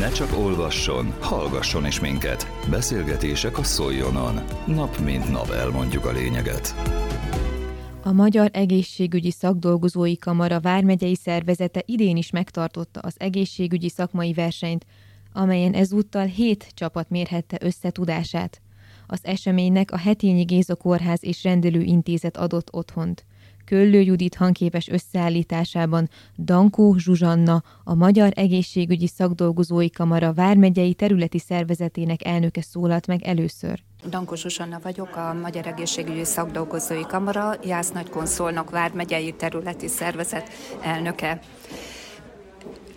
Ne csak olvasson, hallgasson is minket. Beszélgetések a Szoljonon. Nap mint nap elmondjuk a lényeget. A Magyar Egészségügyi Szakdolgozói Kamara vármegyei szervezete idén is megtartotta az egészségügyi szakmai versenyt, amelyen ezúttal hét csapat mérhette összetudását. Az eseménynek a Hetényi Géza Kórház és Rendelőintézet adott otthont. Köllő Judit hangképes összeállításában Dankó Zsuzsanna, a Magyar Egészségügyi Szakdolgozói Kamara vármegyei területi szervezetének elnöke szólalt meg először. Dankó Zsuzsanna vagyok, a Magyar Egészségügyi Szakdolgozói Kamara, Jász Nagykonszolnok vármegyei területi szervezet elnöke.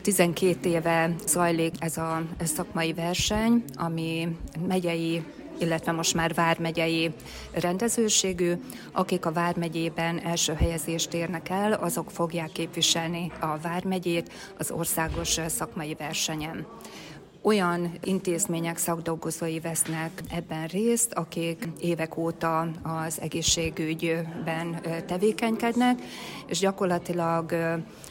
12 éve zajlik ez a szakmai verseny, ami megyei illetve most már vármegyei rendezőségű. Akik a vármegyében első helyezést érnek el, azok fogják képviselni a vármegyét az országos szakmai versenyen olyan intézmények szakdolgozói vesznek ebben részt, akik évek óta az egészségügyben tevékenykednek, és gyakorlatilag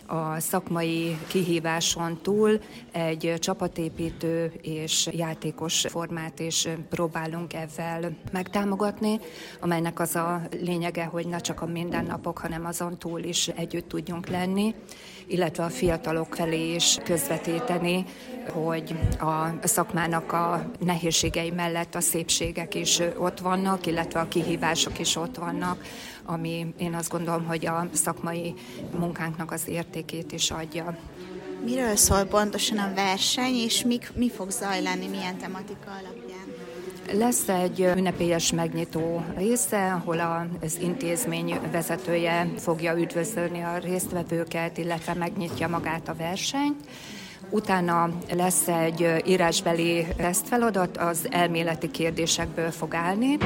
a szakmai kihíváson túl egy csapatépítő és játékos formát is próbálunk ezzel megtámogatni, amelynek az a lényege, hogy ne csak a mindennapok, hanem azon túl is együtt tudjunk lenni, illetve a fiatalok felé is közvetíteni, hogy a szakmának a nehézségei mellett a szépségek is ott vannak, illetve a kihívások is ott vannak, ami én azt gondolom, hogy a szakmai munkánknak az értékét is adja. Miről szól pontosan a verseny, és mi, mi fog zajlani, milyen tematika alapján? Lesz egy ünnepélyes megnyitó része, ahol az intézmény vezetője fogja üdvözölni a résztvevőket, illetve megnyitja magát a versenyt. Utána lesz egy írásbeli tesztfeladat, az elméleti kérdésekből fog állni.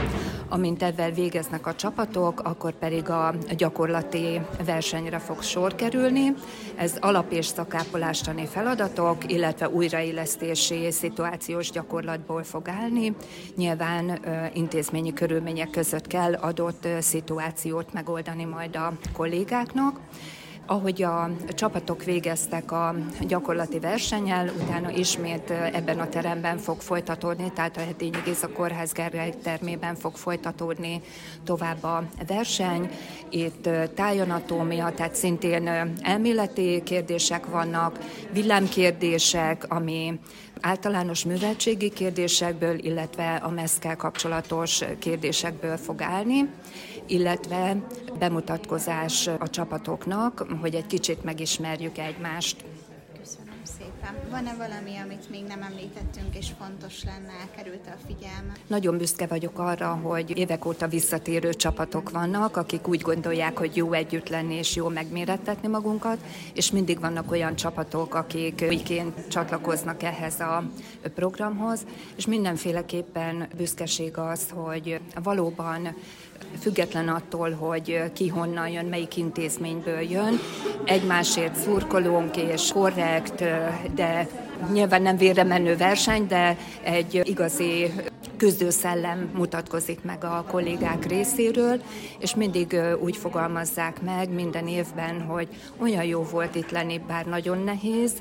Amint ebben végeznek a csapatok, akkor pedig a gyakorlati versenyre fog sor kerülni. Ez alap- és szakápolástani feladatok, illetve újraillesztési szituációs gyakorlatból fog állni. Nyilván intézményi körülmények között kell adott szituációt megoldani majd a kollégáknak. Ahogy a csapatok végeztek a gyakorlati versenyel, utána ismét ebben a teremben fog folytatódni, tehát a Hetényi Géza Kórház Gergely termében fog folytatódni tovább a verseny. Itt tájanatómia, tehát szintén elméleti kérdések vannak, villámkérdések, ami általános műveltségi kérdésekből, illetve a meszkel kapcsolatos kérdésekből fog állni, illetve bemutatkozás a csapatoknak, hogy egy kicsit megismerjük egymást. Szépen. Van-e valami, amit még nem említettünk, és fontos lenne, elkerült a figyelme? Nagyon büszke vagyok arra, hogy évek óta visszatérő csapatok vannak, akik úgy gondolják, hogy jó együtt lenni és jó megmérettetni magunkat, és mindig vannak olyan csapatok, akik újként csatlakoznak ehhez a programhoz, és mindenféleképpen büszkeség az, hogy valóban független attól, hogy ki honnan jön, melyik intézményből jön. Egymásért szurkolunk és korrekt, de nyilván nem vére menő verseny, de egy igazi küzdőszellem mutatkozik meg a kollégák részéről, és mindig úgy fogalmazzák meg minden évben, hogy olyan jó volt itt lenni, bár nagyon nehéz,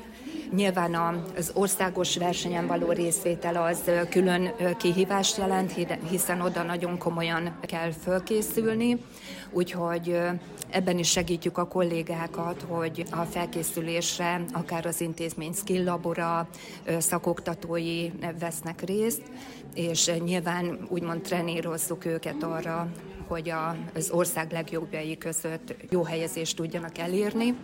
Nyilván az országos versenyen való részvétel az külön kihívást jelent, hiszen oda nagyon komolyan kell fölkészülni, úgyhogy ebben is segítjük a kollégákat, hogy a felkészülésre akár az intézmény skill labora szakoktatói vesznek részt, és nyilván úgymond trenírozzuk őket arra, hogy az ország legjobbjai között jó helyezést tudjanak elérni.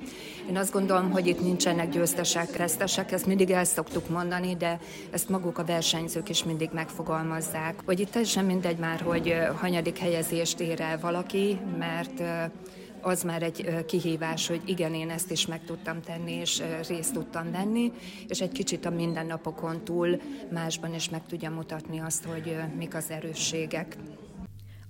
Én azt gondolom, hogy itt nincsenek győztesek, resztesek, ezt mindig el szoktuk mondani, de ezt maguk a versenyzők is mindig megfogalmazzák. Hogy itt teljesen mindegy már, hogy hanyadik helyezést ér el valaki, mert az már egy kihívás, hogy igen, én ezt is meg tudtam tenni, és részt tudtam venni, és egy kicsit a mindennapokon túl másban is meg tudja mutatni azt, hogy mik az erősségek.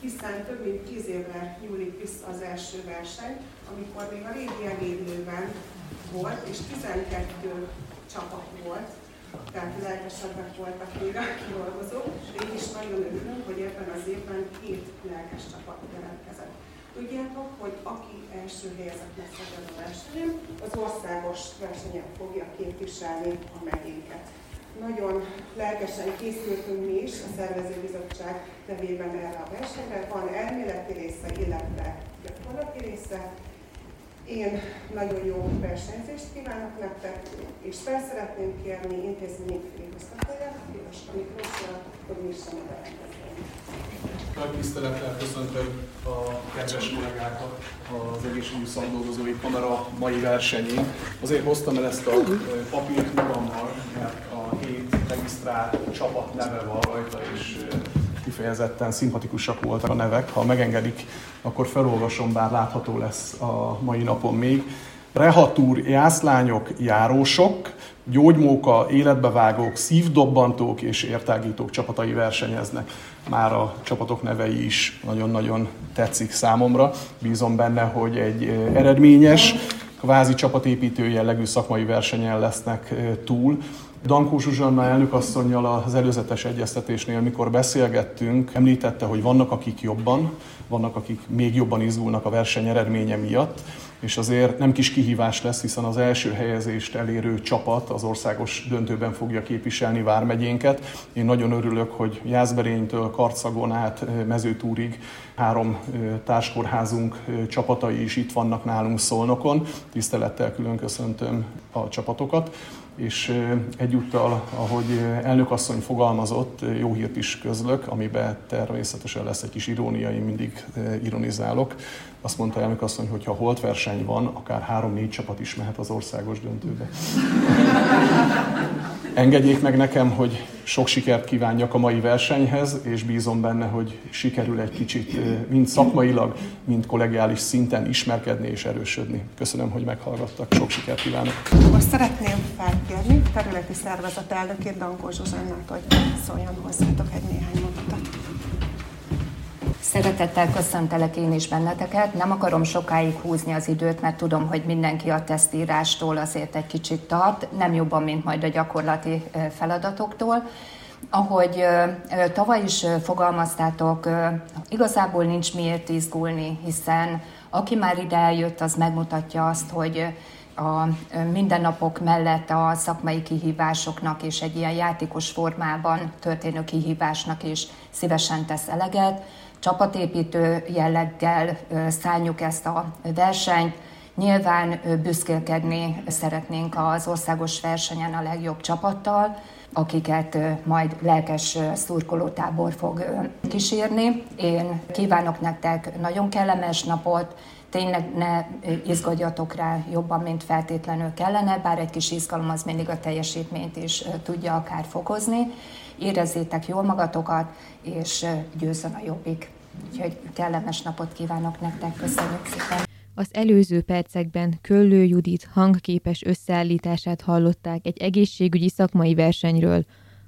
hiszen több mint tíz évre nyúlik vissza az első verseny, amikor még a régi egédlőben volt, és 12 csapat volt, tehát lelkesebbek voltak még a kidolgozók, így is nagyon örülünk, hogy ebben az évben két lelkes csapat jelentkezett. Tudjátok, hogy aki első helyezett lesz ebben a versenyen, az országos versenyen fogja képviselni a megyénket. Nagyon lelkesen készültünk mi is a szervezőbizottság nevében erre a versenyre. Van elméleti része, illetve gyakorlati része, én nagyon jó versenyzést kívánok nektek, és fel szeretném kérni intézményi főigazgatóját, Piroska Miklósra, hogy mi sem Nagy tisztelettel köszöntöm a kedves kollégákat az egészségügyi szakdolgozói kamera mai versenyén. Azért hoztam el ezt a papírt magammal, mert a regisztrált csapat neve van rajta, és kifejezetten szimpatikusak voltak a nevek. Ha megengedik, akkor felolvasom, bár látható lesz a mai napon még. Rehatúr, jászlányok, járósok, gyógymóka, életbevágók, szívdobbantók és értágítók csapatai versenyeznek. Már a csapatok nevei is nagyon-nagyon tetszik számomra. Bízom benne, hogy egy eredményes, kvázi csapatépítő jellegű szakmai versenyen lesznek túl. Dankó Zsuzsanna elnökasszonynal az előzetes egyeztetésnél, mikor beszélgettünk, említette, hogy vannak akik jobban, vannak akik még jobban izgulnak a verseny eredménye miatt, és azért nem kis kihívás lesz, hiszen az első helyezést elérő csapat az országos döntőben fogja képviselni Vármegyénket. Én nagyon örülök, hogy Jászberénytől Karcagon át Mezőtúrig három társkórházunk csapatai is itt vannak nálunk Szolnokon. Tisztelettel külön köszöntöm a csapatokat és egyúttal, ahogy elnökasszony fogalmazott, jó hírt is közlök, amiben természetesen lesz egy kis irónia, én mindig ironizálok. Azt mondta elnökasszony, hogy ha holt verseny van, akár három-négy csapat is mehet az országos döntőbe. Engedjék meg nekem, hogy sok sikert kívánjak a mai versenyhez, és bízom benne, hogy sikerül egy kicsit mind szakmailag, mind kollegiális szinten ismerkedni és erősödni. Köszönöm, hogy meghallgattak. Sok sikert kívánok! Most szeretném felkérni területi szervezet elnökét, Dankó Zsuzsannát, hogy szóljon hozzátok egy néhány mondatot. Szeretettel köszöntelek én is benneteket. Nem akarom sokáig húzni az időt, mert tudom, hogy mindenki a tesztírástól azért egy kicsit tart, nem jobban, mint majd a gyakorlati feladatoktól. Ahogy tavaly is fogalmaztátok, igazából nincs miért izgulni, hiszen aki már ide eljött, az megmutatja azt, hogy a mindennapok mellett a szakmai kihívásoknak és egy ilyen játékos formában történő kihívásnak is szívesen tesz eleget csapatépítő jelleggel szálljuk ezt a versenyt. Nyilván büszkélkedni szeretnénk az országos versenyen a legjobb csapattal, akiket majd lelkes szurkolótábor fog kísérni. Én kívánok nektek nagyon kellemes napot, tényleg ne izgadjatok rá jobban, mint feltétlenül kellene, bár egy kis izgalom az mindig a teljesítményt is tudja akár fokozni. Érezzétek jól magatokat, és győzzön a jobbik. Úgyhogy kellemes napot kívánok nektek, köszönjük szépen! Az előző percekben Köllő Judit hangképes összeállítását hallották egy egészségügyi szakmai versenyről.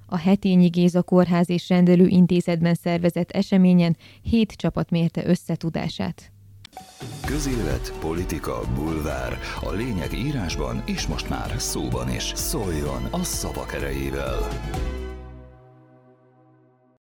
A Hetényi Géza Kórház és Rendelő Intézetben szervezett eseményen hét csapat mérte összetudását. Közélet, politika, bulvár. A lényeg írásban és most már szóban is. Szóljon a szavak erejével!